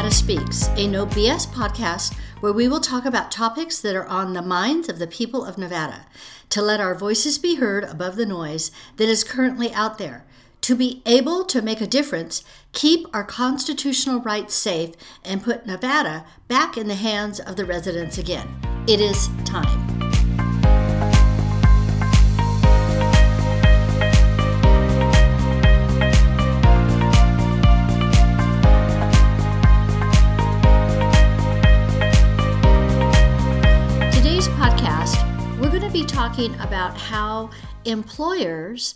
Nevada Speaks, a no BS podcast where we will talk about topics that are on the minds of the people of Nevada, to let our voices be heard above the noise that is currently out there, to be able to make a difference, keep our constitutional rights safe, and put Nevada back in the hands of the residents again. It is time. Be talking about how employers,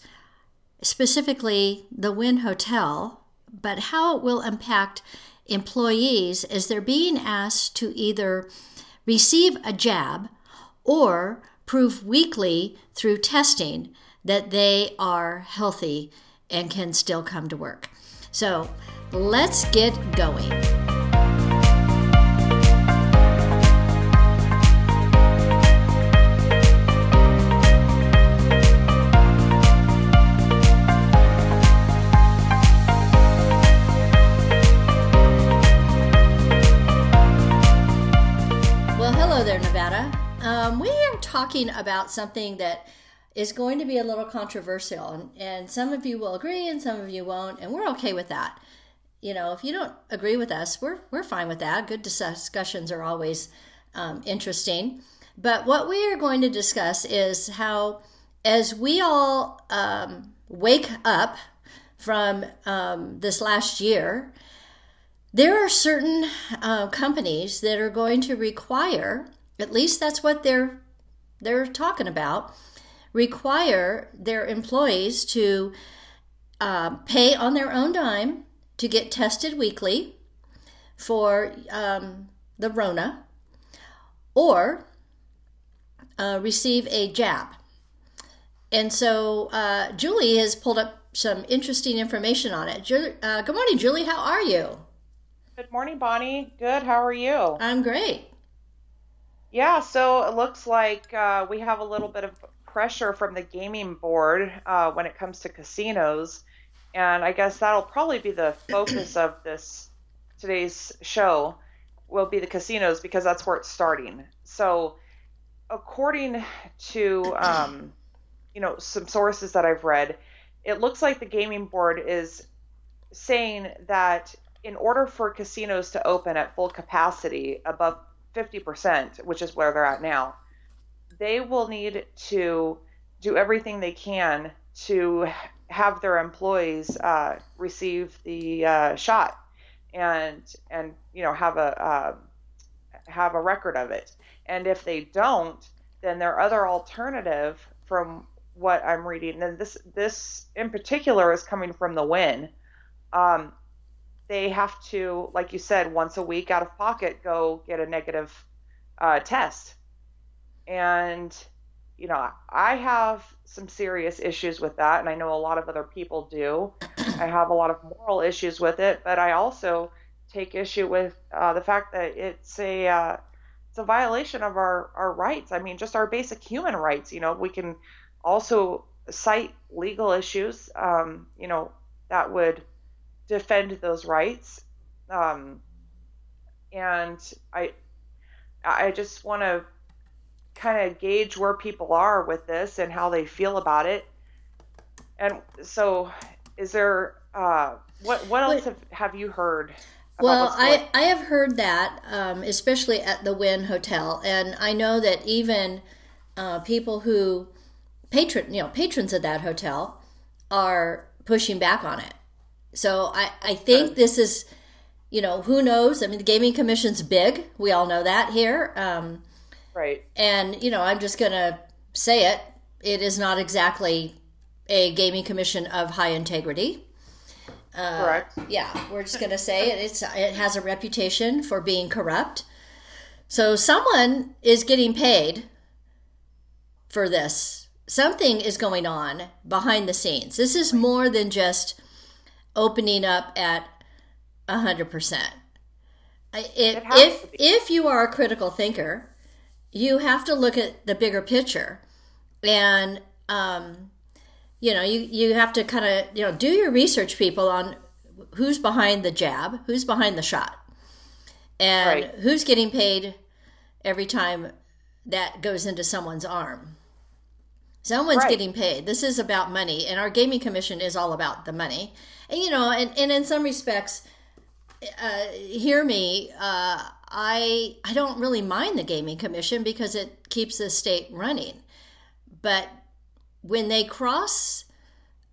specifically the Wynn Hotel, but how it will impact employees as they're being asked to either receive a jab or prove weekly through testing that they are healthy and can still come to work. So let's get going. Talking about something that is going to be a little controversial, and, and some of you will agree and some of you won't, and we're okay with that. You know, if you don't agree with us, we're, we're fine with that. Good discussions are always um, interesting. But what we are going to discuss is how, as we all um, wake up from um, this last year, there are certain uh, companies that are going to require, at least that's what they're they're talking about, require their employees to uh, pay on their own dime to get tested weekly for um, the Rona, or uh, receive a jab. And so uh, Julie has pulled up some interesting information on it. Ju- uh, good morning, Julie. How are you? Good morning, Bonnie. Good. How are you? I'm great. Yeah, so it looks like uh, we have a little bit of pressure from the gaming board uh, when it comes to casinos, and I guess that'll probably be the focus of this today's show. Will be the casinos because that's where it's starting. So, according to um, you know some sources that I've read, it looks like the gaming board is saying that in order for casinos to open at full capacity above 50%, which is where they're at now, they will need to do everything they can to have their employees uh, receive the uh, shot and and you know have a uh, have a record of it. And if they don't, then their other alternative, from what I'm reading, and this this in particular is coming from the Wynn. Um, they have to, like you said, once a week out of pocket go get a negative uh, test. And, you know, I have some serious issues with that, and I know a lot of other people do. I have a lot of moral issues with it, but I also take issue with uh, the fact that it's a uh, it's a violation of our, our rights. I mean, just our basic human rights. You know, we can also cite legal issues, um, you know, that would defend those rights. Um, and I, I just want to kind of gauge where people are with this and how they feel about it. And so, is there uh, what what else have, have you heard? Well, I, I have heard that, um, especially at the Wynn Hotel, and I know that even uh, people who patron you know patrons of that hotel are pushing back on it. So I, I think this is, you know, who knows? I mean, the Gaming Commission's big. We all know that here. Um, right. And, you know, I'm just going to say it. It is not exactly a Gaming Commission of high integrity. Uh, Correct. Yeah, we're just going to say it. It's, it has a reputation for being corrupt. So someone is getting paid for this. Something is going on behind the scenes. This is more than just opening up at 100%. It, if if you are a critical thinker, you have to look at the bigger picture, and um, you know you you have to kind of you know do your research, people, on who's behind the jab, who's behind the shot, and Right. who's getting paid every time that goes into someone's arm. Someone's Right. getting paid. This is about money, and our gaming commission is all about the money. And you know, and, and in some respects, uh, hear me. Uh, I I don't really mind the gaming commission because it keeps the state running. But when they cross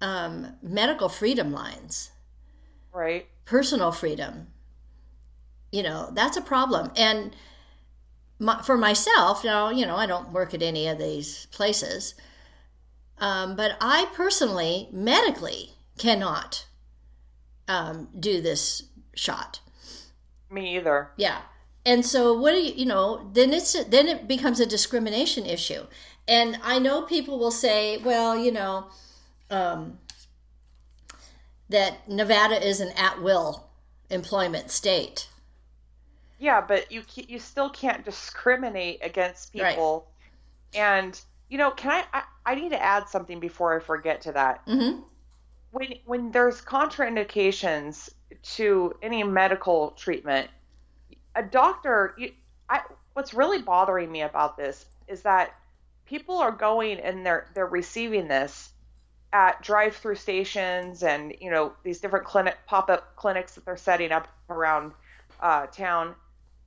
um, medical freedom lines, Right. personal freedom, you know, that's a problem. And my, for myself, now, you know, I don't work at any of these places, um, but I personally, medically, cannot um, do this shot. Me either. Yeah. And so what do you you know, then it's then it becomes a discrimination issue. And I know people will say, well, you know, um, that Nevada is an at-will employment state. Yeah, but you you still can't discriminate against Right. people. And you know, can I, I I need to add something before I forget to that. hmm When when there's contraindications to any medical treatment, a doctor, you, I what's really bothering me about this is that people are going and they're they're receiving this at drive-through stations and you know these different clinic pop-up clinics that they're setting up around uh, town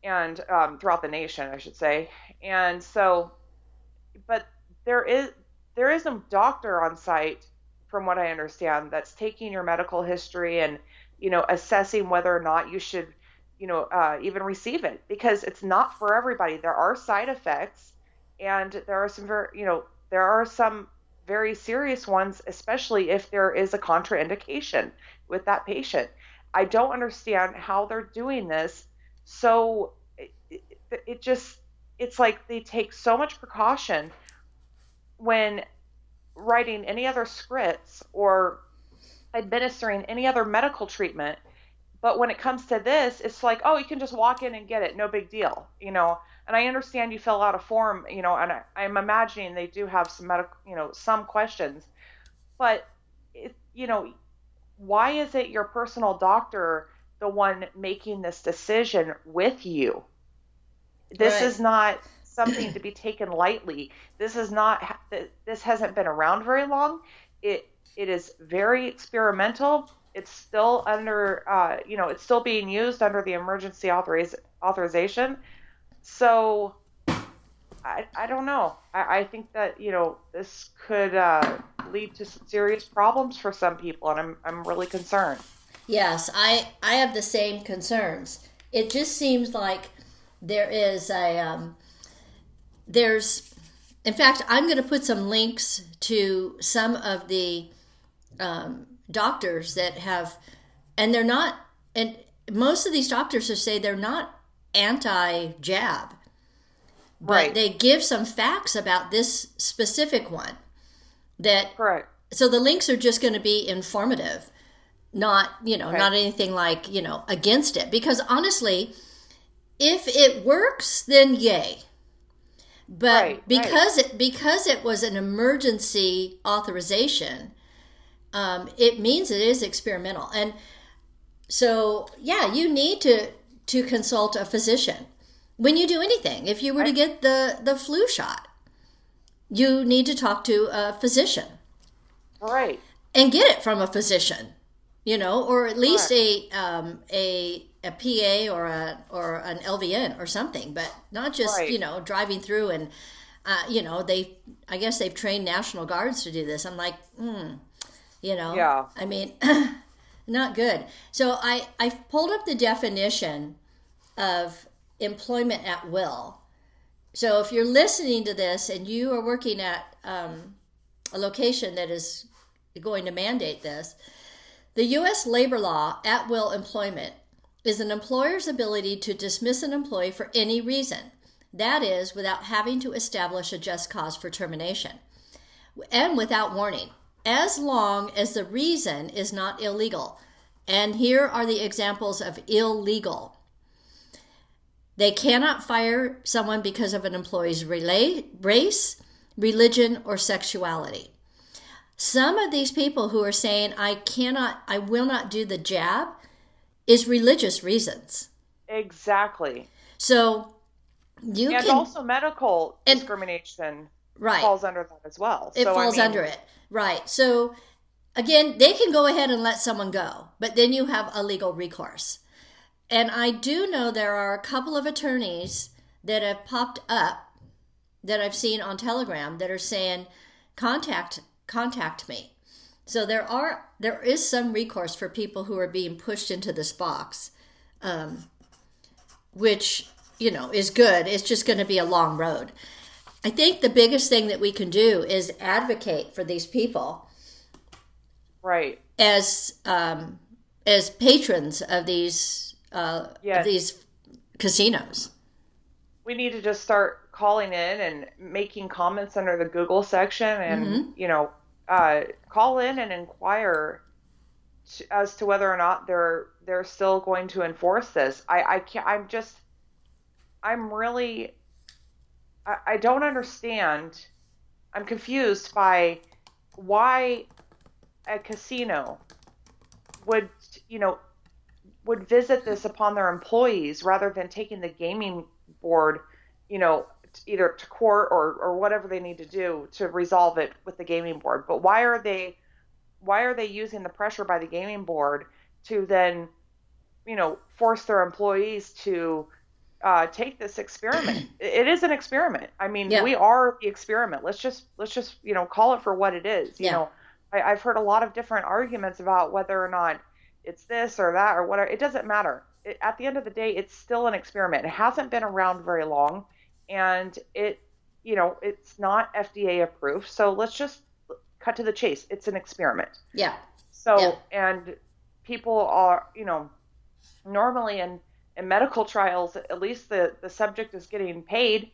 and um, throughout the nation, I should say. And so, but there is there is a doctor on site, from what I understand, that's taking your medical history and you know assessing whether or not you should you know uh, even receive it because it's not for everybody. There are side effects, and there are some very you know there are some very serious ones, especially if there is a contraindication with that patient. I don't understand how they're doing this. So it, it, it just, it's like they take so much precaution when writing any other scripts or administering any other medical treatment. But when it comes to this, it's like, oh, you can just walk in and get it, no big deal, you know. And I understand you fill out a form, you know, and I, I'm imagining they do have some medical, you know, some questions, but it, you know, why is it your personal doctor the one making this decision with you? This Right. is not something to be taken lightly. This is not this hasn't been around very long. It it is very experimental. It's still under uh, you know, it's still being used under the emergency authoriz- authorization. So I, I don't know. I, I think that you know this could uh, lead to serious problems for some people, and I'm I'm really concerned. Yes, I I have the same concerns. It just seems like there is a um, there's in fact I'm going to put some links to some of the um, doctors that have and they're not and most of these doctors will say they're not anti-jab but Right. they give some facts about this specific one that Correct. so the links are just going to be informative not you know Okay. not anything like you know against it because honestly if it works then yay but Right, right. because it because it was an emergency authorization um, it means it is experimental. And so yeah you need to to consult a physician. When you do anything if you were to get the the flu shot you need to talk to a physician. Right. and get it from a physician, you know, or at least a um, a a PA or a or an LVN or something, but not just Right. you know driving through and uh, you know they I guess they've trained National Guards to do this. I'm like, hmm, you know, Yeah. I mean, not good. So I I pulled up the definition of employment at will. So if you're listening to this and you are working at um, a location that is going to mandate this, the U.S. labor law at will employment is an employer's ability to dismiss an employee for any reason, that is, without having to establish a just cause for termination, and without warning, as long as the reason is not illegal. And here are the examples of illegal. They cannot fire someone because of an employee's relay, race, religion, or sexuality. some of these people who are saying I cannot, I will not do the jab, is religious reasons. Exactly. So you and can also medical and- discrimination right. falls under that as well. it So, I falls mean, under it. Right. So again, they can go ahead and let someone go, but then you have a legal recourse. And I do know there are a couple of attorneys that have popped up that I've seen on Telegram that are saying contact contact me. So there are there is some recourse for people who are being pushed into this box, um, which you know is good. It's just going to be a long road. I think the biggest thing that we can do is advocate for these people Right. as um, as patrons of these uh, Yes. of these casinos. we need to just start calling in and making comments under the Google section and, Mm-hmm. you know, uh, call in and inquire t- as to whether or not they're they're still going to enforce this. I, I can't, I'm just, I'm really, I, I don't understand. I'm confused by why a casino would, you know, would visit this upon their employees rather than taking the gaming board, you know, either to court or, or whatever they need to do to resolve it with the gaming board. But why are they why are they using the pressure by the gaming board to then, you know, force their employees to uh, take this experiment? it is an experiment. I mean, Yeah. we are the experiment. Let's just let's just you know call it for what it is. You Yeah. know, I, I've heard a lot of different arguments about whether or not it's this or that or whatever. It doesn't matter. It, at the end of the day, it's still an experiment. It hasn't been around very long, and it, you know, it's not FDA approved. So let's just cut to the chase. It's an experiment. Yeah. So Yeah. and people are, you know, normally in in medical trials, at least the the subject is getting paid.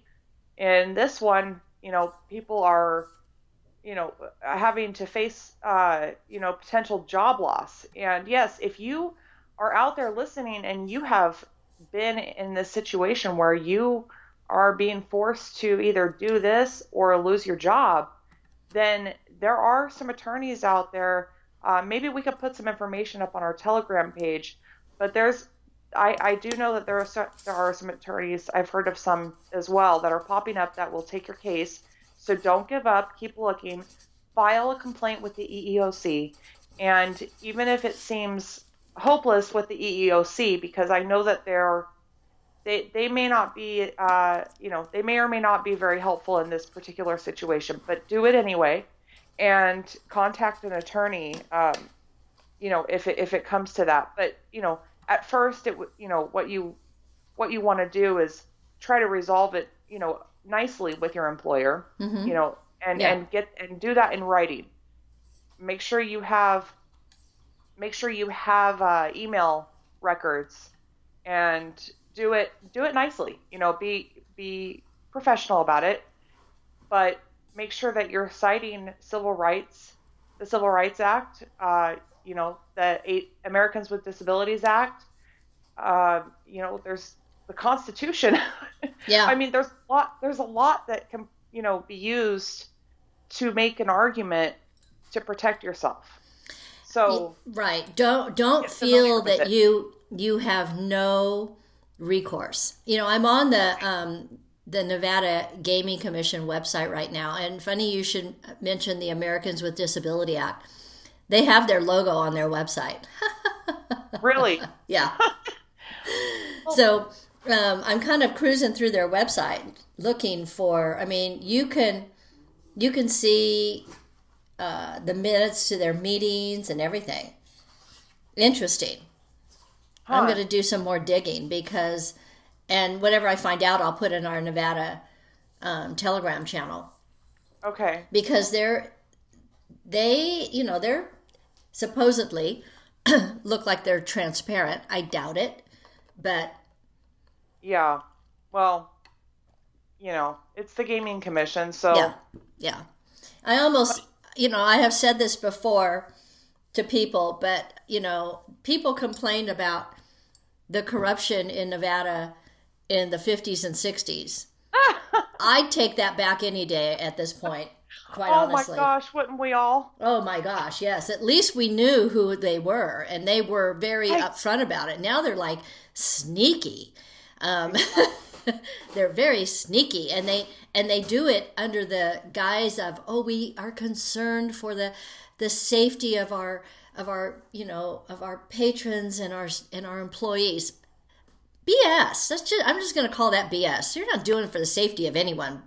In this one, you know, people are, you know, having to face, uh, you know, potential job loss. And yes, if you are out there listening and you have been in this situation where you are being forced to either do this or lose your job, then there are some attorneys out there. Uh, maybe we could put some information up on our Telegram page, but there's I, I do know that there are some, there are some attorneys I've heard of some as well that are popping up that will take your case. So don't give up. Keep looking. File a complaint with the EEOC, and even if it seems hopeless with the EEOC, because I know that they're they they may not be uh, you know they may or may not be very helpful in this particular situation, but do it anyway, and contact an attorney. Um, you know if it, if it comes to that, but you know at first it you know what you what you want to do is try to resolve it you know nicely with your employer Mhm. you know and Yeah. and get and do that in writing make sure you have make sure you have uh, email records and do it do it nicely you know be be professional about it but make sure that you're citing civil rights the civil rights act uh, you know the eight americans with disabilities act uh, you know there's the constitution Yeah. I mean, there's a lot. There's a lot that can, you know, be used to make an argument to protect yourself. So right. Don't don't feel that you you have no recourse. You know, I'm on the um the Nevada Gaming Commission website right now, and funny you should mention the Americans with Disability Act. They have their logo on their website. really, Yeah. so um, I'm kind of cruising through their website looking for. I mean, you can you can see uh, the minutes to their meetings and everything. Interesting. I'm going to do some more digging because, and whatever I find out, I'll put in our Nevada um, Telegram channel okay, because they're they you know they're supposedly look like they're transparent. I doubt it, but yeah. Well, you know, it's the gaming commission, so Yeah, yeah. I almost, you know, I have said this before to people, but you know, people complain about the corruption in Nevada in the 50s and 60s. I'd take that back any day at this point. Quite oh honestly. my gosh, wouldn't we all? Oh my gosh, yes. At least we knew who they were, and they were very Right. upfront about it. Now they're like sneaky. Um, they're very sneaky, and they and they do it under the guise of, "Oh, we are concerned for the the safety of our of our you know of our patrons and our and our employees." BS. That's just I'm just going to call that BS. You're not doing it for the safety of anyone.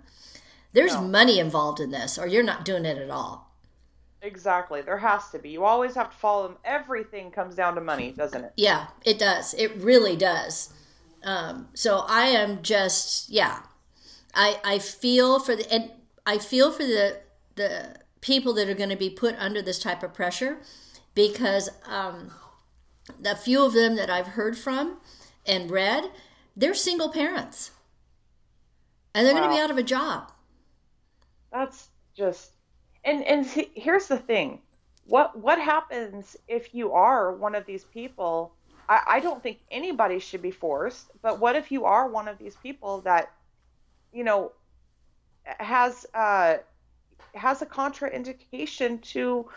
There's No. money involved in this, or you're not doing it at all. Exactly. There has to be. You always have to follow them. Everything comes down to money, doesn't it? Yeah, it does. It really does. Um, so I am just yeah. I I feel for the and I feel for the the people that are going to be put under this type of pressure because um, the few of them that I've heard from and read, they're single parents, and they're going to be out of a job. That's just and and here's the thing. What what happens if you are one of these people? I, I don't think anybody should be forced, but what if you are one of these people that, you know, has uh has a contraindication to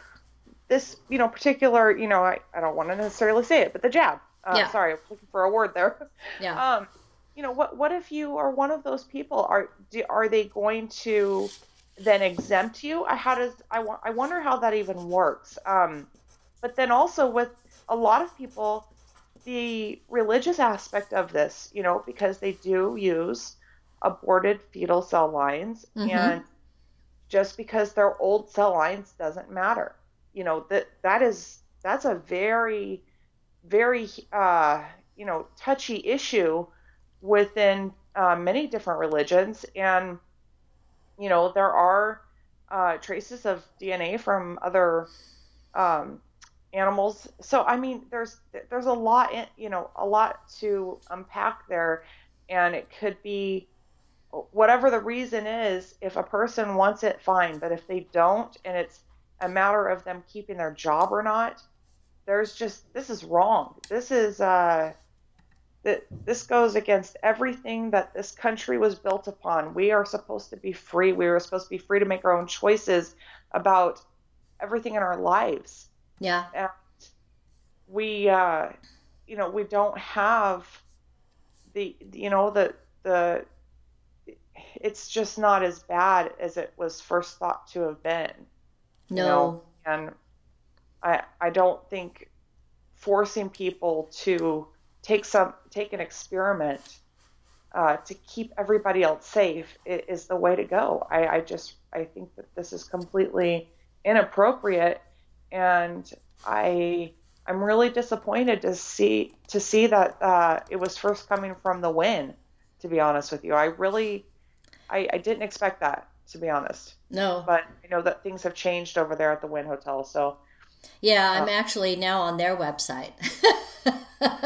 this, you know, particular, you know, I, I don't want to necessarily say it, but the jab. Uh, Yeah. Sorry, I looking for a word there. Yeah, um, you know, what what if you are one of those people? Are do, are they going to then exempt you? Uh, How does I wa- I wonder how that even works. Um, but then also with a lot of people, the religious aspect of this, you know, because they do use aborted fetal cell lines, Mhm. and just because they're old cell lines doesn't matter. You know that that is that's a very very uh, you know touchy issue within uh, many different religions, and you know there are uh, traces of DNA from other um, animals. So I mean, there's there's a lot in, you know a lot to unpack there, and it could be whatever the reason is. If a person wants it, fine, but if they don't, and it's a matter of them keeping their job or not, there's just this is wrong. This is uh that this goes against everything that this country was built upon. We are supposed to be free. We are supposed to be free to make our own choices about everything in our lives. yeah, And we uh you know, we don't have the you know the the it's just not as bad as it was first thought to have been no, know, and I I don't think forcing people to take some take an experiment uh, to keep everybody else safe is the way to go. I, I just I think that this is completely inappropriate, and I I'm really disappointed to see to see that uh, it was first coming from the Wynn. To be honest with you, I really I, I didn't expect that. To be honest no. but I know that things have changed over there at the Wynn Hotel. So, Yeah, Uh, I'm actually now on their website.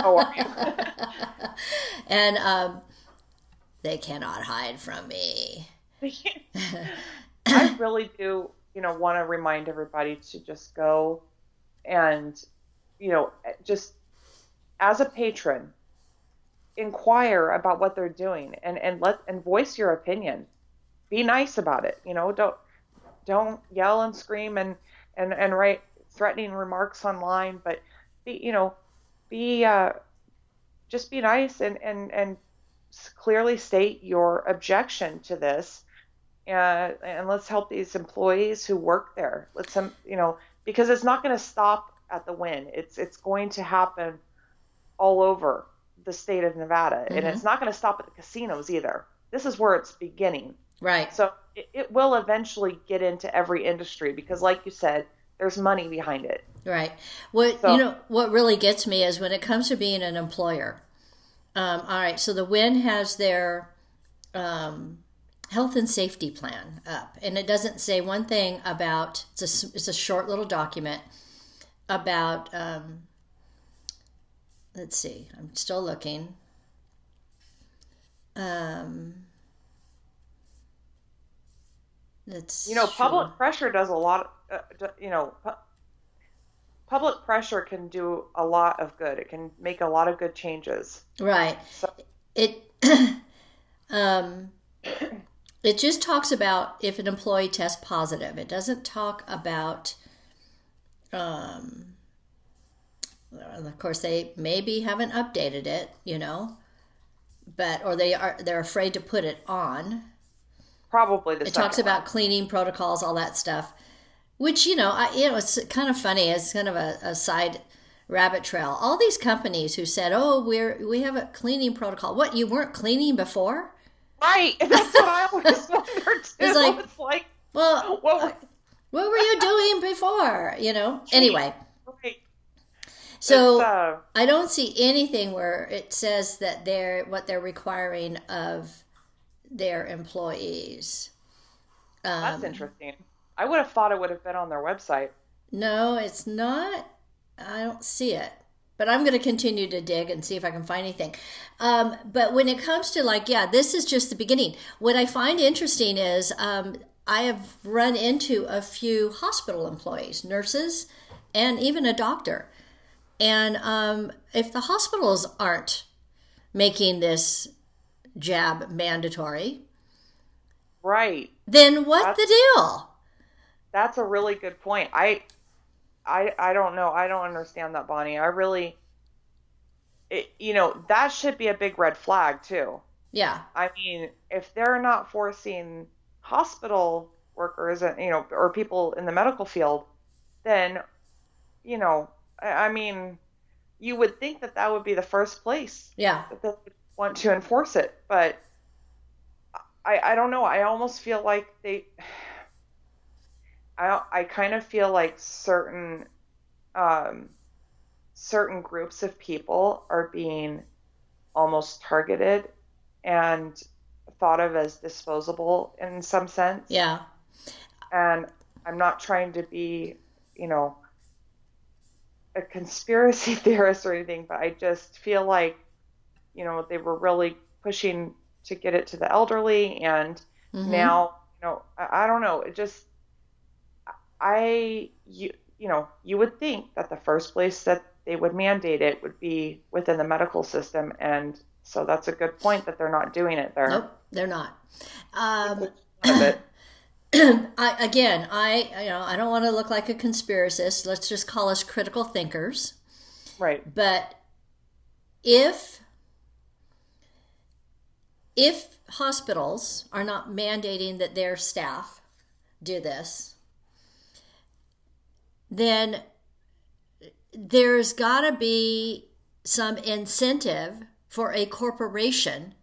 Oh, are you? and um, they cannot hide from me. I really do, you know, want to remind everybody to just go and, you know, just as a patron, inquire about what they're doing and and let and voice your opinion. Be nice about it. You know, don't don't yell and scream and and and write threatening remarks online, but be you know be uh, just be nice and and and clearly state your objection to this and and let's help these employees who work there let's them you know because it's not going to stop at the Wynn it's it's going to happen all over the state of Nevada and Mhm. it's not going to stop at the casinos either this is where it's beginning Right. so it, it will eventually get into every industry because like you said there's money behind it Right. What So- you know what really gets me is when it comes to being an employer. Um, all right, so the Wynn has their um, health and safety plan up, and it doesn't say one thing about. It's a it's a short little document about. Um, let's see. I'm still looking. Um, let's. you know see. public pressure does a lot uh, you know pu- public pressure can do a lot of good it can make a lot of good changes Right. So- It um It just talks about if an employee tests positive. It doesn't talk about, um, of course, they maybe haven't updated it, you know, but or they are they're afraid to put it on. Probably the It talks second about cleaning protocols, all that stuff, which you know, I, you know, it's kind of funny. It's kind of a, a side rabbit trail. All these companies who said, "Oh, we're we have a cleaning protocol." What you weren't cleaning before? one. Right. That's what I always wonder too. It's like- it's like Well, what were- what were you doing before? You know. Anyway, right. so uh, I don't see anything where it says that they're what they're requiring of their employees. that's Um, interesting. I would have thought it would have been on their website. No, it's not. I don't see it. But I'm going to continue to dig and see if I can find anything. Um, but when it comes to like, yeah, this is just the beginning. What I find interesting is um, I have run into a few hospital employees, nurses, and even a doctor. And um, if the hospitals aren't making this jab mandatory, Right. then what That's- the deal? That's a really good point. I I I don't know. I don't understand that, Bonnie. I really it, you know, that should be a big red flag too. Yeah, I mean, if they're not forcing hospital workers and you know, or people in the medical field, then you know, I, I mean, you would think that that would be the first place yeah, that they would want to enforce it, but I I don't know. I almost feel like they. I I kind of feel like certain um, certain groups of people are being almost targeted and thought of as disposable in some sense. yeah, And I'm not trying to be, you know, a conspiracy theorist or anything, but I just feel like, you know, they were really pushing to get it to the elderly, and Mhm. now, you know, I, I don't know. It just, I, you, you know, you would think that the first place that they would mandate it would be within the medical system, and so that's a good point that they're not doing it there. Nope, they're not. Um, None of it. I, again, I you know I don't want to look like a conspiracist. Let's just call us critical thinkers. Right. But if if hospitals are not mandating that their staff do this, then there's got to be some incentive for a corporation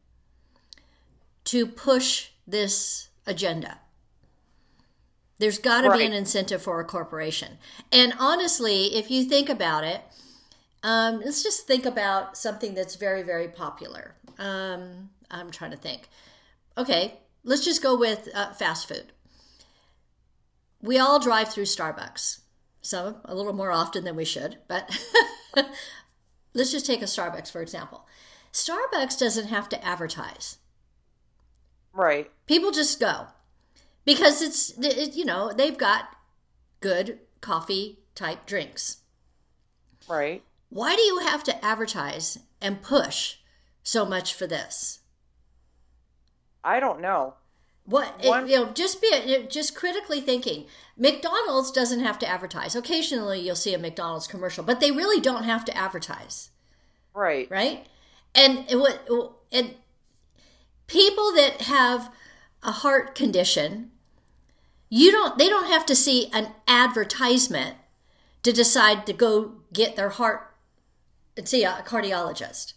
to push this agenda. There's got to be an incentive for a corporation. And honestly, if you think about it, um, let's just think about something that's very, very popular. Um, I'm trying to think. Okay, let's just go with uh, fast food. We all drive through Starbucks, some a little more often than we should, but let's just take a Starbucks for example. Starbucks doesn't have to advertise. Right. People just go because it's it, you know they've got good coffee type drinks. Right. Why do you have to advertise and push so much for this? I don't know. What it- you know, just be just critically thinking. McDonald's doesn't have to advertise. Occasionally, you'll see a McDonald's commercial, but they really don't have to advertise, Right. right? And what and people that have a heart condition, you don't they don't have to see an advertisement to decide to go get their heart and see a cardiologist.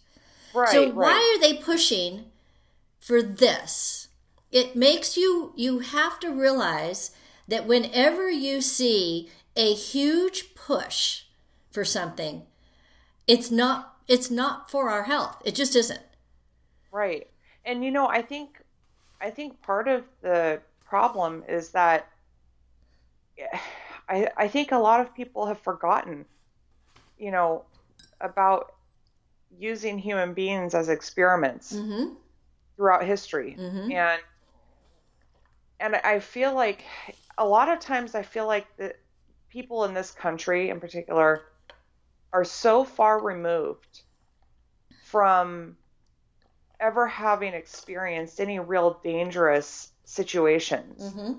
Right. So right. why are they pushing for this? It makes you you have to realize that whenever you see a huge push for something, it's not it's not for our health. It just isn't. Right. And you know, I think I think part of the problem is that I I think a lot of people have forgotten, you know, about using human beings as experiments Mm-hmm. Throughout history. Mhm. And and I feel like a lot of times I feel like the people in this country in particular are so far removed from ever having experienced any real dangerous situations. Mm-hmm.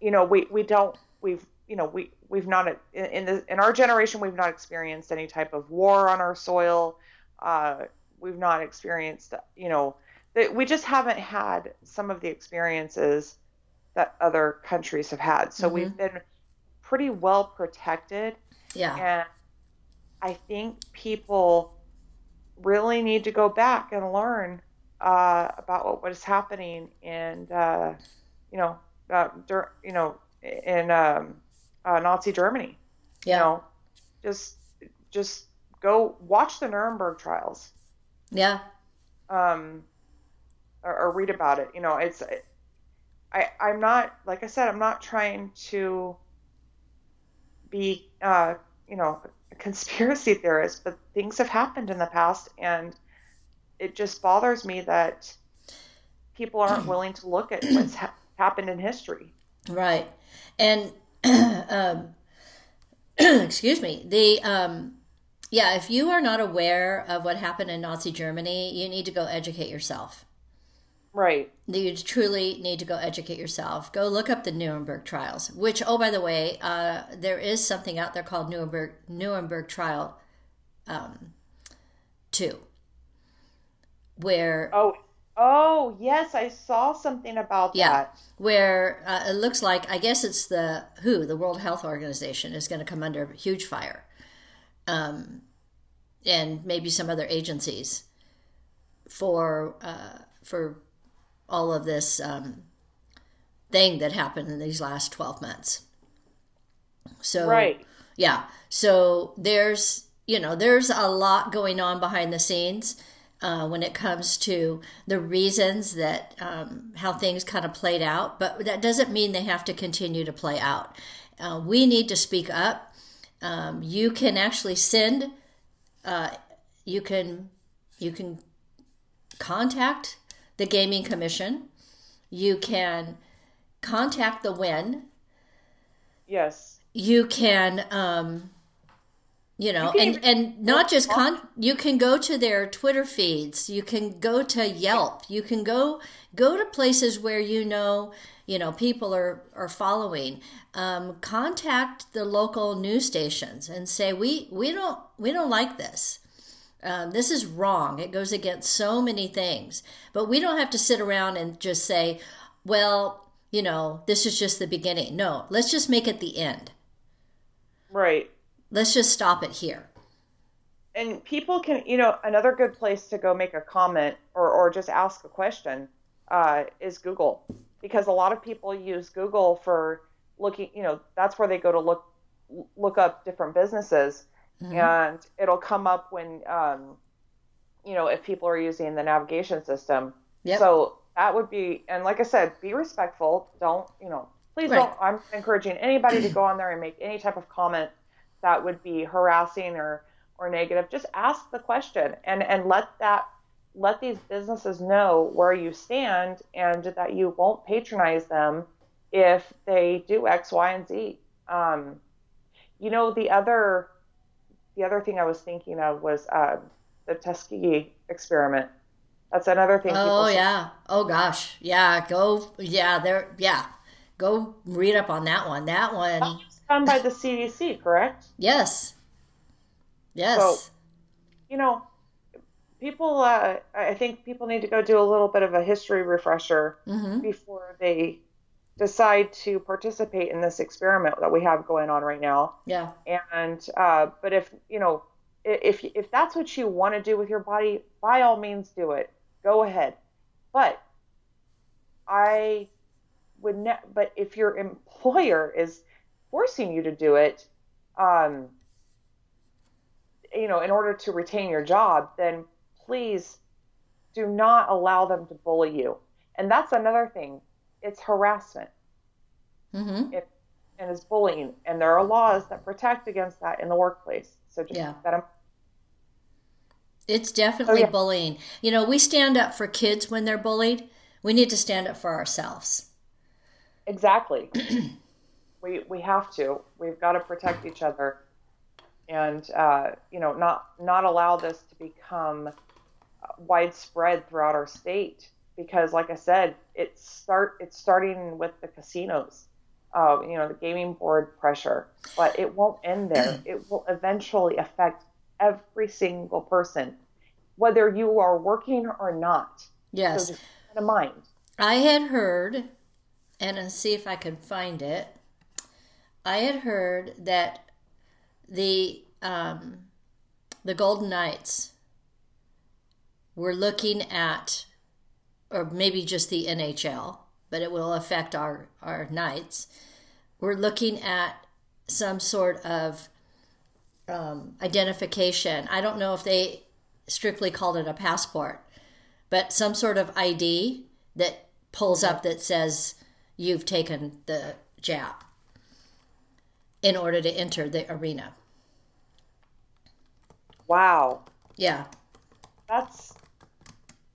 You know, we, we don't we've you know we we've not in, in the in our generation we've not experienced any type of war on our soil. Uh, we've not experienced you know that we just haven't had some of the experiences that other countries have had. So Mm-hmm. we've been pretty well protected. Yeah. And I think people really need to go back and learn uh, about what was happening and uh, you know, uh, dur- you know, in um, uh, Nazi Germany. Yeah. You know, just just go watch the Nuremberg trials Yeah. um, or, or read about it. You know, it's I I'm not like I said I'm not trying to be uh, you know a conspiracy theorist, but things have happened in the past, and it just bothers me that people aren't willing to look at what's ha- happened in history. Right. And um, excuse me. The um, yeah, if you are not aware of what happened in Nazi Germany, you need to go educate yourself. Right. You truly need to go educate yourself. Go look up the Nuremberg trials. Which, oh, by the way, uh, there is something out there called Nuremberg Nuremberg Trial um, Two, where Oh. Oh yes, I saw something about Yeah. that. where uh, it looks like I guess it's the WHO, the World Health Organization, is going to come under huge fire, um, and maybe some other agencies for uh, for all of this um, thing that happened in these last twelve months. So Right. yeah, so there's you know there's a lot going on behind the scenes uh, when it comes to the reasons that um, how things kind of played out, but that doesn't mean they have to continue to play out. Uh, we need to speak up. Um, you can actually send. Uh, you can you can contact the gaming commission. You can contact the Wynn. Yes. You can. Um, you know, You and and not just con. You can go to their Twitter feeds. You can go to Yelp. You can go go to places where you know you know people are are following. Um, contact the local news stations and say we we don't we don't like this. Um, this is wrong. It goes against so many things. But we don't have to sit around and just say, well, you know, this is just the beginning. No, let's just make it the end. Right. Let's just stop it here. and people can you know another good place to go make a comment or, or just ask a question uh, is google because a lot of people use google for looking you know that's where they go to look look up different businesses and it'll come up when um, you know if people are using the navigation system. Yep. so that would be and like i said be respectful. Don't you know please Right. don't i'm encouraging anybody to go on there and make any type of comment that would be harassing or or negative. Just ask the question and and let that let these businesses know where you stand and that you won't patronize them if they do x y and z. Um, you know the other the other thing i was thinking of was uh, the tuskegee experiment that's another thing people Oh say- yeah. Oh gosh. Yeah. Go. Yeah. There. Yeah. Go read up on that one. That one. That was done by the cdc correct Yes. Yes. So- you know, people, uh, I think people need to go do a little bit of a history refresher hmm before they decide to participate in this experiment that we have going on right now. Yeah. And, uh, but if, you know, if, if that's what you want to do with your body, by all means do it. Go ahead. But I would ne- but if your employer is forcing you to do it, um, you know, in order to retain your job, then please do not allow them to bully you. And that's another thing. It's harassment hmm and is bullying, and there are laws that protect against that in the workplace. So just Yeah. that in It's definitely Oh, yeah. bullying. You know, we stand up for kids when they're bullied. We need to stand up for ourselves. Exactly. we we have to. We've got to protect each other, and uh, you know, not not allow this to become uh, widespread throughout our state because, like I said, it's start it's starting with the casinos, uh, you know, the gaming board pressure, but it won't end there. it will eventually affect every single person, whether you are working or not. Yes. So in mind. I had heard, and I'll see if I can find it. I had heard that the um, the Golden Knights were looking at, or maybe just the NHL, but it will affect our our Knights. We're looking at some sort of um, identification. I don't know if they strictly called it a passport, but some sort of ID that pulls up that says you've taken the jab in order to enter the arena. Wow. Yeah. That's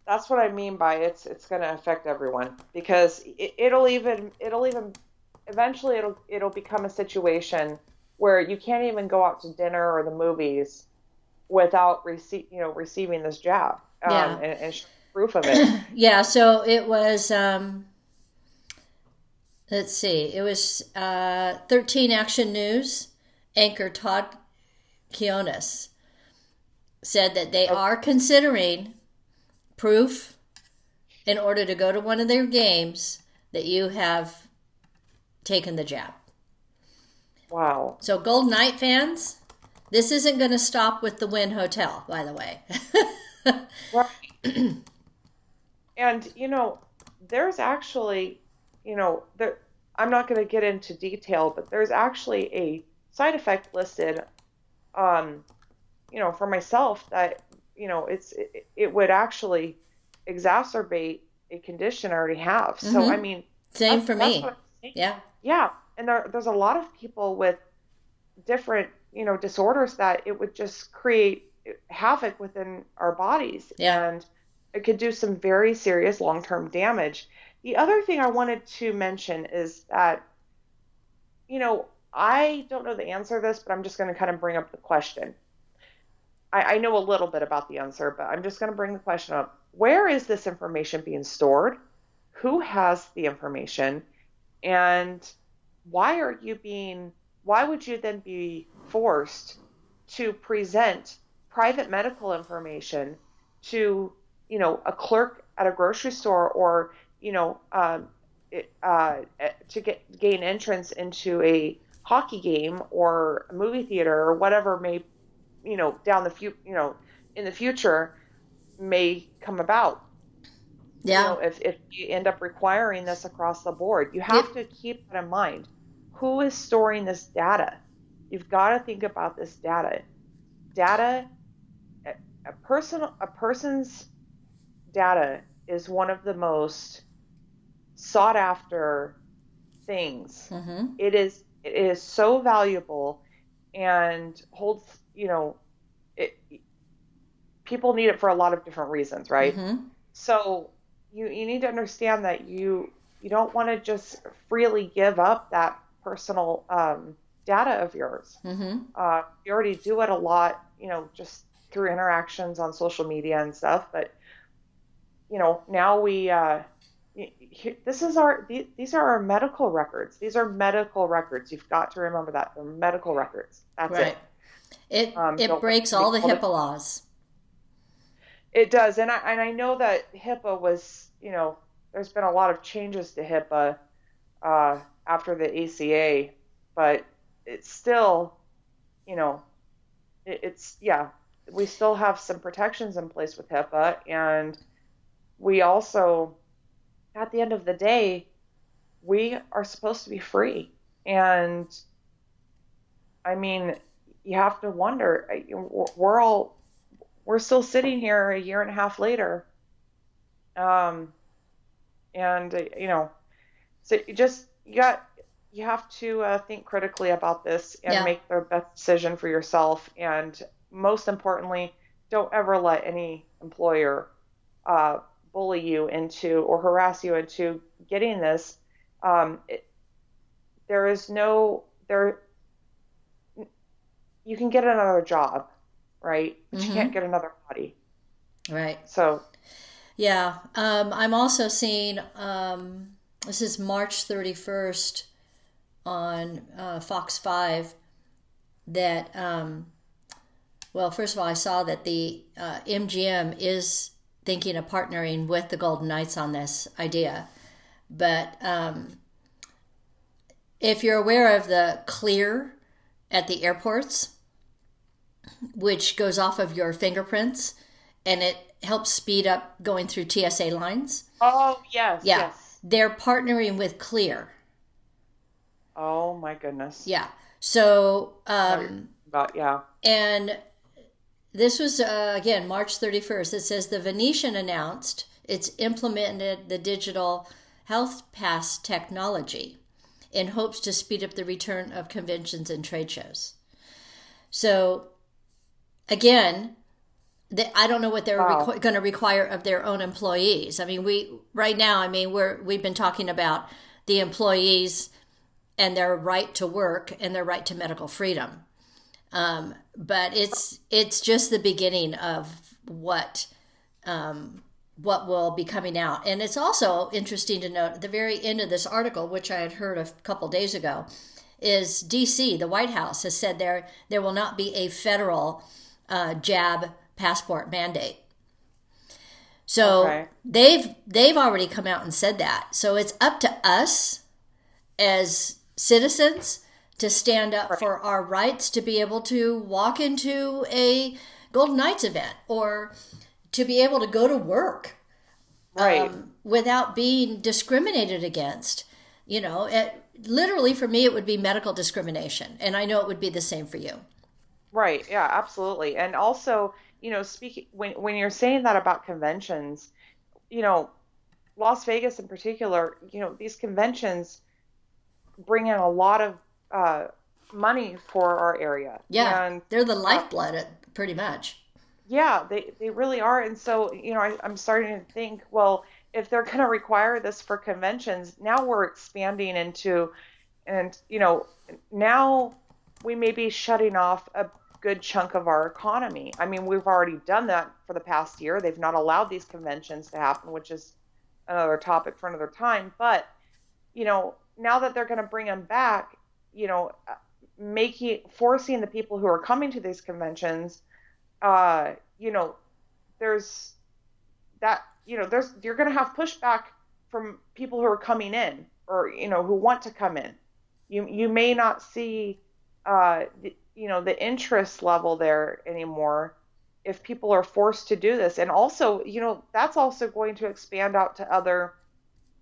that's what I mean by it's it's going to affect everyone because it, it'll even it'll even eventually it'll it'll become a situation where you can't even go out to dinner or the movies without receive you know receiving this jab um, Yeah. and, and proof of it. Yeah, so it was um let's see. It was uh 13 Action News anchor Todd Kionis said that they are considering proof in order to go to one of their games that you have taken the jab. wow. So Gold Knight fans, this isn't going to stop with the Wynn Hotel, by the way. Right. and you know, there's actually, you know, there. I'm not going to get into detail, but there's actually a side effect listed, um, you know, for myself that you know it's it, it would actually exacerbate a condition I already have. So Mhm. I mean, Same for me. what I'm saying. Yeah. Yeah, and there, there's a lot of people with different, you know, disorders that it would just create havoc within our bodies, Yeah. and it could do some very serious long-term damage. The other thing I wanted to mention is that, you know, I don't know the answer to this, but I'm just going to kind of bring up the question. I, I know a little bit about the answer, but I'm just going to bring the question up. Where is this information being stored? Who has the information? And why are you being, why would you then be forced to present private medical information to, you know, a clerk at a grocery store or, you know, um, uh, to get gain entrance into a hockey game or a movie theater or whatever may, you know, down the few, you know, in the future may come about Yeah. you know, if, if you end up requiring this across the board, you have to keep that in mind. Who is storing this data? You've got to think about this data. Data, a, person, a person's data is one of the most sought after things. hmm It is, it is so valuable and holds, you know, it, people need it for a lot of different reasons, right? hmm So you you need to understand that you you don't want to just freely give up that personal um, data of yours. hmm Uh, you already do it a lot, you know, just through interactions on social media and stuff. But you know, now we uh, this is our these are our medical records. These are medical records. You've got to remember that they're medical records. That's Right. it. It Um, it breaks all the HIPAA laws. It does, and I and I know that HIPAA was, you know, there's been a lot of changes to HIPAA uh, after the ACA, but it's still, you know, it, it's yeah, we still have some protections in place with HIPAA, and we also, at the end of the day, we are supposed to be free, and I mean, you have to wonder, we're all we're still sitting here a year and a half later. Um, and uh, you know, so you just you got you have to uh, think critically about this and Yeah. make the best decision for yourself. And most importantly, don't ever let any employer uh, bully you into or harass you into getting this. Um, it, there is no there. You can get another job, right? But you Mhm. can't get another body. Right. So Yeah. Um, I'm also seeing, um, this is March 31st on uh, Fox 5, that, um, well, first of all, I saw that the uh, MGM is thinking of partnering with the Golden Knights on this idea. But um, if you're aware of the clear at the airports, which goes off of your fingerprints and it helps speed up going through TSA lines. Oh, yes. Yeah. Yes. They're partnering with Clear. Oh, my goodness. Yeah. So, um, But yeah. and this was, uh, again, March 31st. It says the Venetian announced it's implemented the digital health pass technology in hopes to speed up the return of conventions and trade shows. So, again, I don't know what they're Wow. requ- going to require of their own employees. I mean, we right now, I mean, we're we've been talking about the employees and their right to work and their right to medical freedom. Um, but it's it's just the beginning of what um, what will be coming out. And it's also interesting to note at the very end of this article, which I had heard a couple days ago, is DC, the White House, has said there there will not be a federal uh, jab passport mandate. So Okay. they've they've already come out and said that. So it's up to us as citizens to stand up for our rights to be able to walk into a Golden Knights event or to be able to go to work Right. um, without being discriminated against. You know, it, literally for me, it would be medical discrimination, and I know it would be the same for you. Right. Yeah, absolutely. And also, you know, speaking when when you're saying that about conventions, you know, Las Vegas in particular, you know, these conventions bring in a lot of uh, money for our area. Yeah, And they're the lifeblood, uh, pretty much. yeah, they they really are. And so, you know, I, I'm starting to think, well, if they're going to require this for conventions, now we're expanding into, and you know, now we may be shutting off a good chunk of our economy. I mean, we've already done that for the past year. They've not allowed these conventions to happen, which is another topic for another time. But, you know, now that they're going to bring them back, you know, making forcing the people who are coming to these conventions, uh, you know, there's that, you know, there's you're going to have pushback from people who are coming in or you know who want to come in. You you may not see uh, you know the interest level there anymore if people are forced to do this and also you know that's also going to expand out to other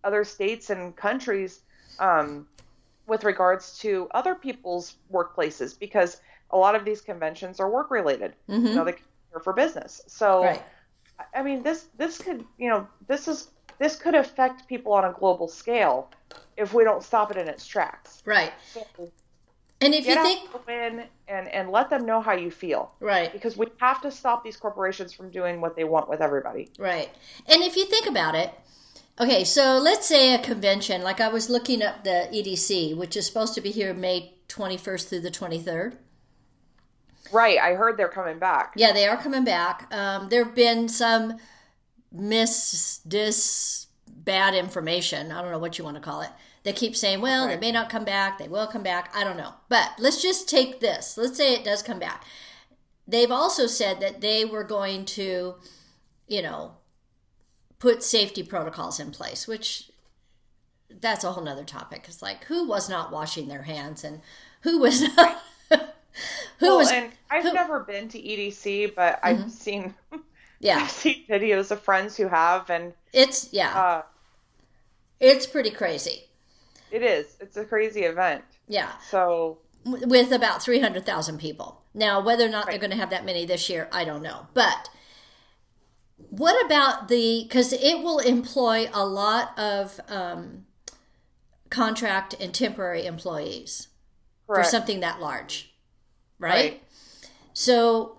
other states and countries um, with regards to other people's workplaces because a lot of these conventions are work related you know they are for business so Mm-hmm. Right. I mean this this could you know this is this could affect people on a global scale if we don't stop it in its tracks Right. so, And if get you think, win and and let them know how you feel right, because we have to stop these corporations from doing what they want with everybody right. And if you think about it, okay, so let's say a convention, like I was looking up the EDC, which is supposed to be here May 21st through the 23rd. right i heard they're coming back Yeah, they are coming back. Um, there have been some miss, dis, bad information. I don't know what you want to call it. They keep saying, well, they may not come back. They will come back. I don't know. But let's just take this. Let's say it does come back. They've also said that they were going to, you know, put safety protocols in place, which that's a whole nother topic. It's like who was not washing their hands and who was not. who well, was and i've who- Mm-hmm. never been to edc but i've seen yeah i've seen videos of friends who have and it's yeah uh, it's pretty crazy it is it's a crazy event yeah so with about 300,000 people. Now, whether or not they're going to have that many this year, I don't know. But what about the, because it will employ a lot of um, contract and temporary employees for something that large, right? Right. So,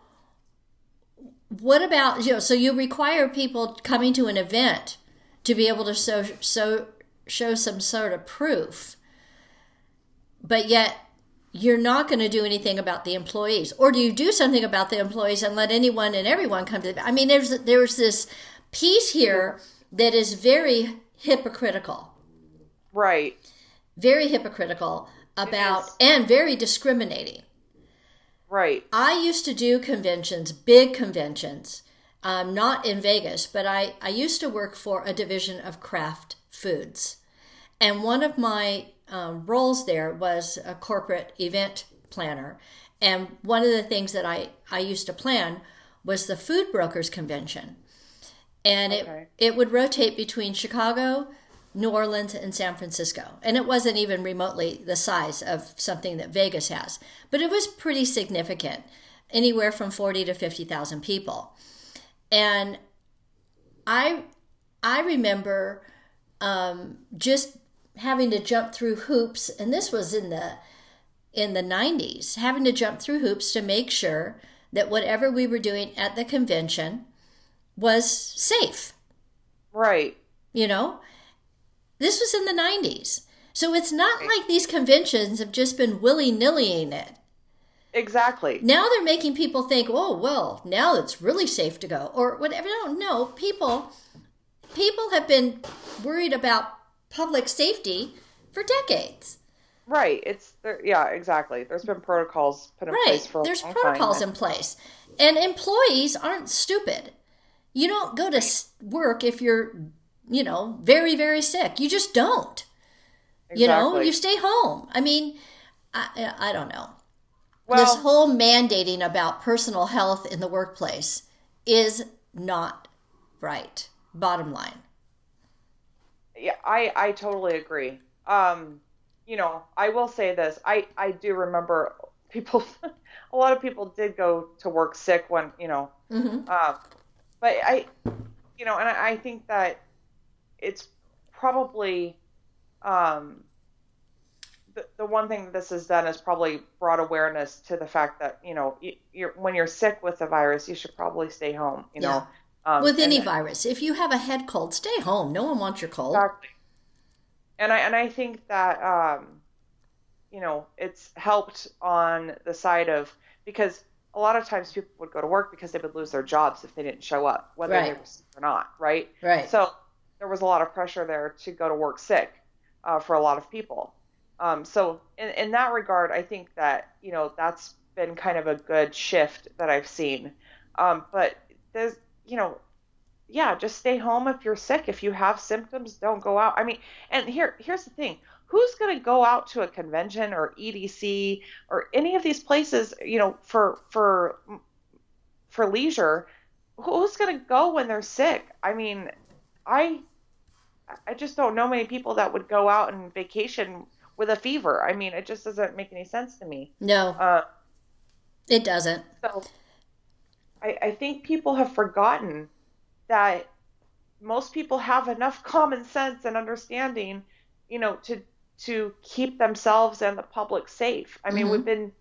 what about, you know, so you require people coming to an event to be able to so, show, show some sort of proof, but yet you're not going to do anything about the employees or do you do something about the employees and let anyone and everyone come to the i mean there's there's this piece here that is very hypocritical. Right. Very hypocritical about and very discriminating. Right. I used to do conventions, big conventions, um, not in Vegas, but I, I used to work for a division of Kraft Foods. And one of my um, roles there was a corporate event planner. And one of the things that I, I used to plan was the Food Brokers Convention. And Okay. it, it would rotate between Chicago, New Orleans, and San Francisco. And it wasn't even remotely the size of something that Vegas has, but it was pretty significant, anywhere from 40 to 50,000 people. And I, I remember um, just having to jump through hoops, and this was in the in the 90s, having to jump through hoops to make sure that whatever we were doing at the convention was safe. Right. You know, this was in the 90s. So it's not like these conventions have just been willy nillying it. Exactly. Now they're making people think, oh, well, now it's really safe to go or whatever. No, no, people, people have been worried about public safety for decades. Right. It's. Yeah. Exactly. There's been protocols put in Right. place for a There's long protocols time. in place. And employees aren't stupid. You don't go to work if you're, you know, very, very sick. You just don't. You know, you stay home. I mean, I, I don't know. well, this whole mandating about personal health in the workplace is not right. Bottom line. yeah, I I totally agree. Um, you know, I will say this. I I do remember people. a lot of people did go to work sick when you know. hmm Um, but I, you know, and I, I think that it's probably um, the the one thing this has done is probably brought awareness to the fact that you know you, you're when you're sick with the virus, you should probably stay home. You know, um, With any and- virus, if you have a head cold, stay home. No one wants your cold. Exactly. And I and I think that um, you know it's helped on the side of because a lot of times people would go to work because they would lose their jobs if they didn't show up, whether they were sick or not, right? Right. So there was a lot of pressure there to go to work sick uh, for a lot of people. Um, so in, in that regard, I think that you know that's been kind of a good shift that I've seen. Um, but there's you know, yeah, just stay home if you're sick. If you have symptoms, don't go out. I mean, and here here's the thing: who's going to go out to a convention or EDC or any of these places? You know, for for for leisure, who's going to go when they're sick? I mean, I I just don't know many people that would go out and vacation with a fever. I mean, it just doesn't make any sense to me. No, Uh, it doesn't. so I, I think people have forgotten that most people have enough common sense and understanding, you know, to to keep themselves and the public safe. I mean, Mhm. we've been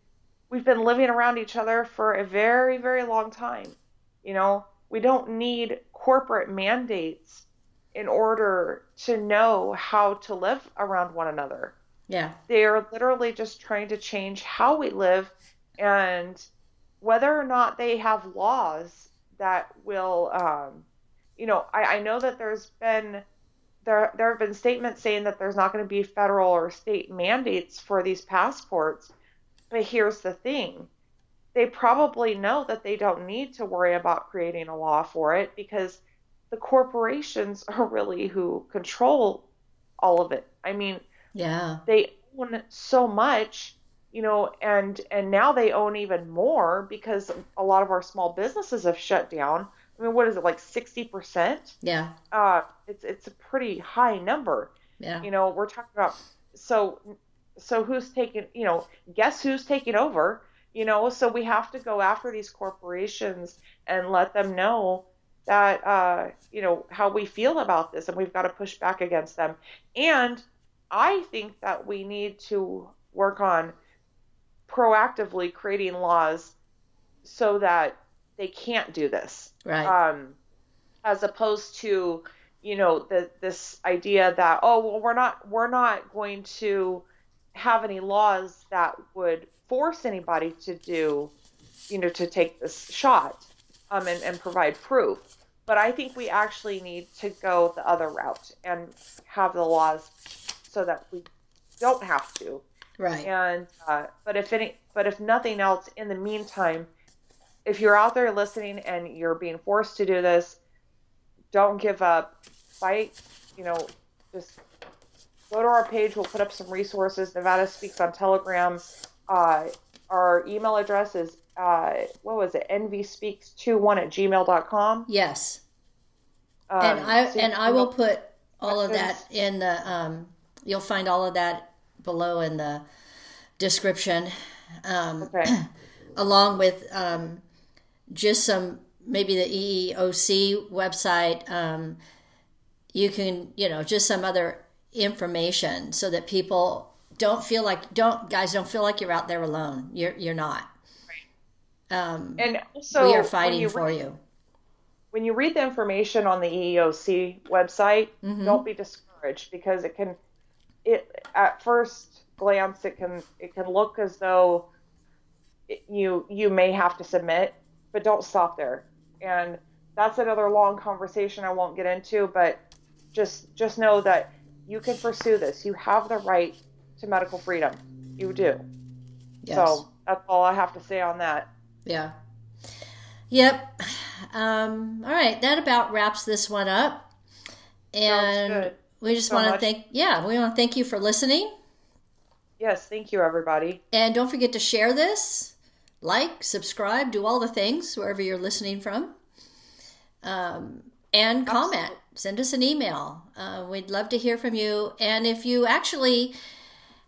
we've been living around each other for a very, very long time. You know, we don't need corporate mandates in order to know how to live around one another Yeah. they are literally just trying to change how we live and whether or not they have laws that will um, you know I, I know that there's been there there have been statements saying that there's not going to be federal or state mandates for these passports but here's the thing they probably know that they don't need to worry about creating a law for it because the corporations are really who control all of it i mean Yeah. they own so much you know and and now they own even more because a lot of our small businesses have shut down. I mean what is it like 60% Yeah. uh it's it's a pretty high number. Yeah. you know we're talking about so so who's taking you know guess who's taking over? You know so we have to go after these corporations and let them know that uh you know how we feel about this and we've got to push back against them. And i think that we need to work on proactively creating laws so that they can't do this Right. um, as opposed to you know the, this idea that oh well we're not we're not going to have any laws that would force anybody to do you know to take this shot um, and, and provide proof but I think we actually need to go the other route and have the laws so that we don't have to. Right. And uh, but if any, but if nothing else, in the meantime, if you're out there listening and you're being forced to do this, don't give up. Fight. You know, just go to our page. We'll put up some resources. Nevada Speaks on Telegram. Uh, our email address is uh, what was it? nvspeaks21 at gmail.com. Yes. Um, and I so and I will put all of that in the. Um, you'll find all of that below in the description, um, Okay. along with um, just some maybe the EEOC website. Um, you can you know just some other information so that people don't feel like don't guys don't feel like you're out there alone. You're you're not. Um, And also, we are fighting you for read- you. when you read the information on the EEOC website, Mhm. don't be discouraged because it can, it at first glance it can it can look as though it, you you may have to submit, but don't stop there. And that's another long conversation I won't get into, but just just know that you can pursue this. You have the right to medical freedom. You do. Yes. So that's all I have to say on that. Yeah. Yep. Um, all right, that about wraps this one up. And good. We just So want to much. thank yeah, we want to thank you for listening. Yes, thank you everybody. And don't forget to share this, like, subscribe, do all the things wherever you're listening from. Um, and comment. Send us an email. Uh, we'd love to hear from you. And if you actually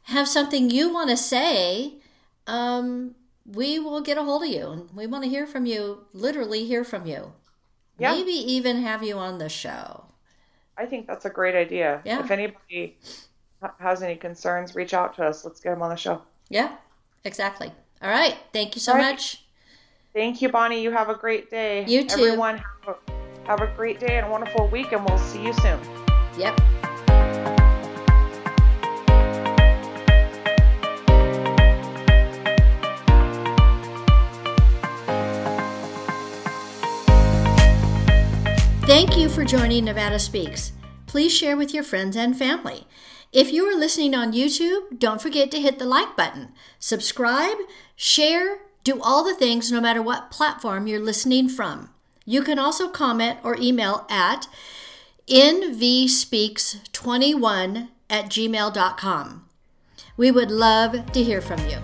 have something you want to say, um, we will get a hold of you. And we want to hear from you, literally hear from you. Yeah. Maybe even have you on the show. I think that's a great idea. Yeah. If anybody has any concerns, reach out to us. Let's get them on the show. Yeah, exactly. All right. Thank you so right. much. Thank you, Bonnie. You have a great day. You too. Everyone, have a, have a great day and a wonderful week, and we'll see you soon. Yep. Thank you for joining Nevada Speaks. Please share with your friends and family. If you are listening on YouTube, don't forget to hit the like button, subscribe, share, do all the things no matter what platform you're listening from. You can also comment or email at nvspeaks21 at gmail.com. We would love to hear from you.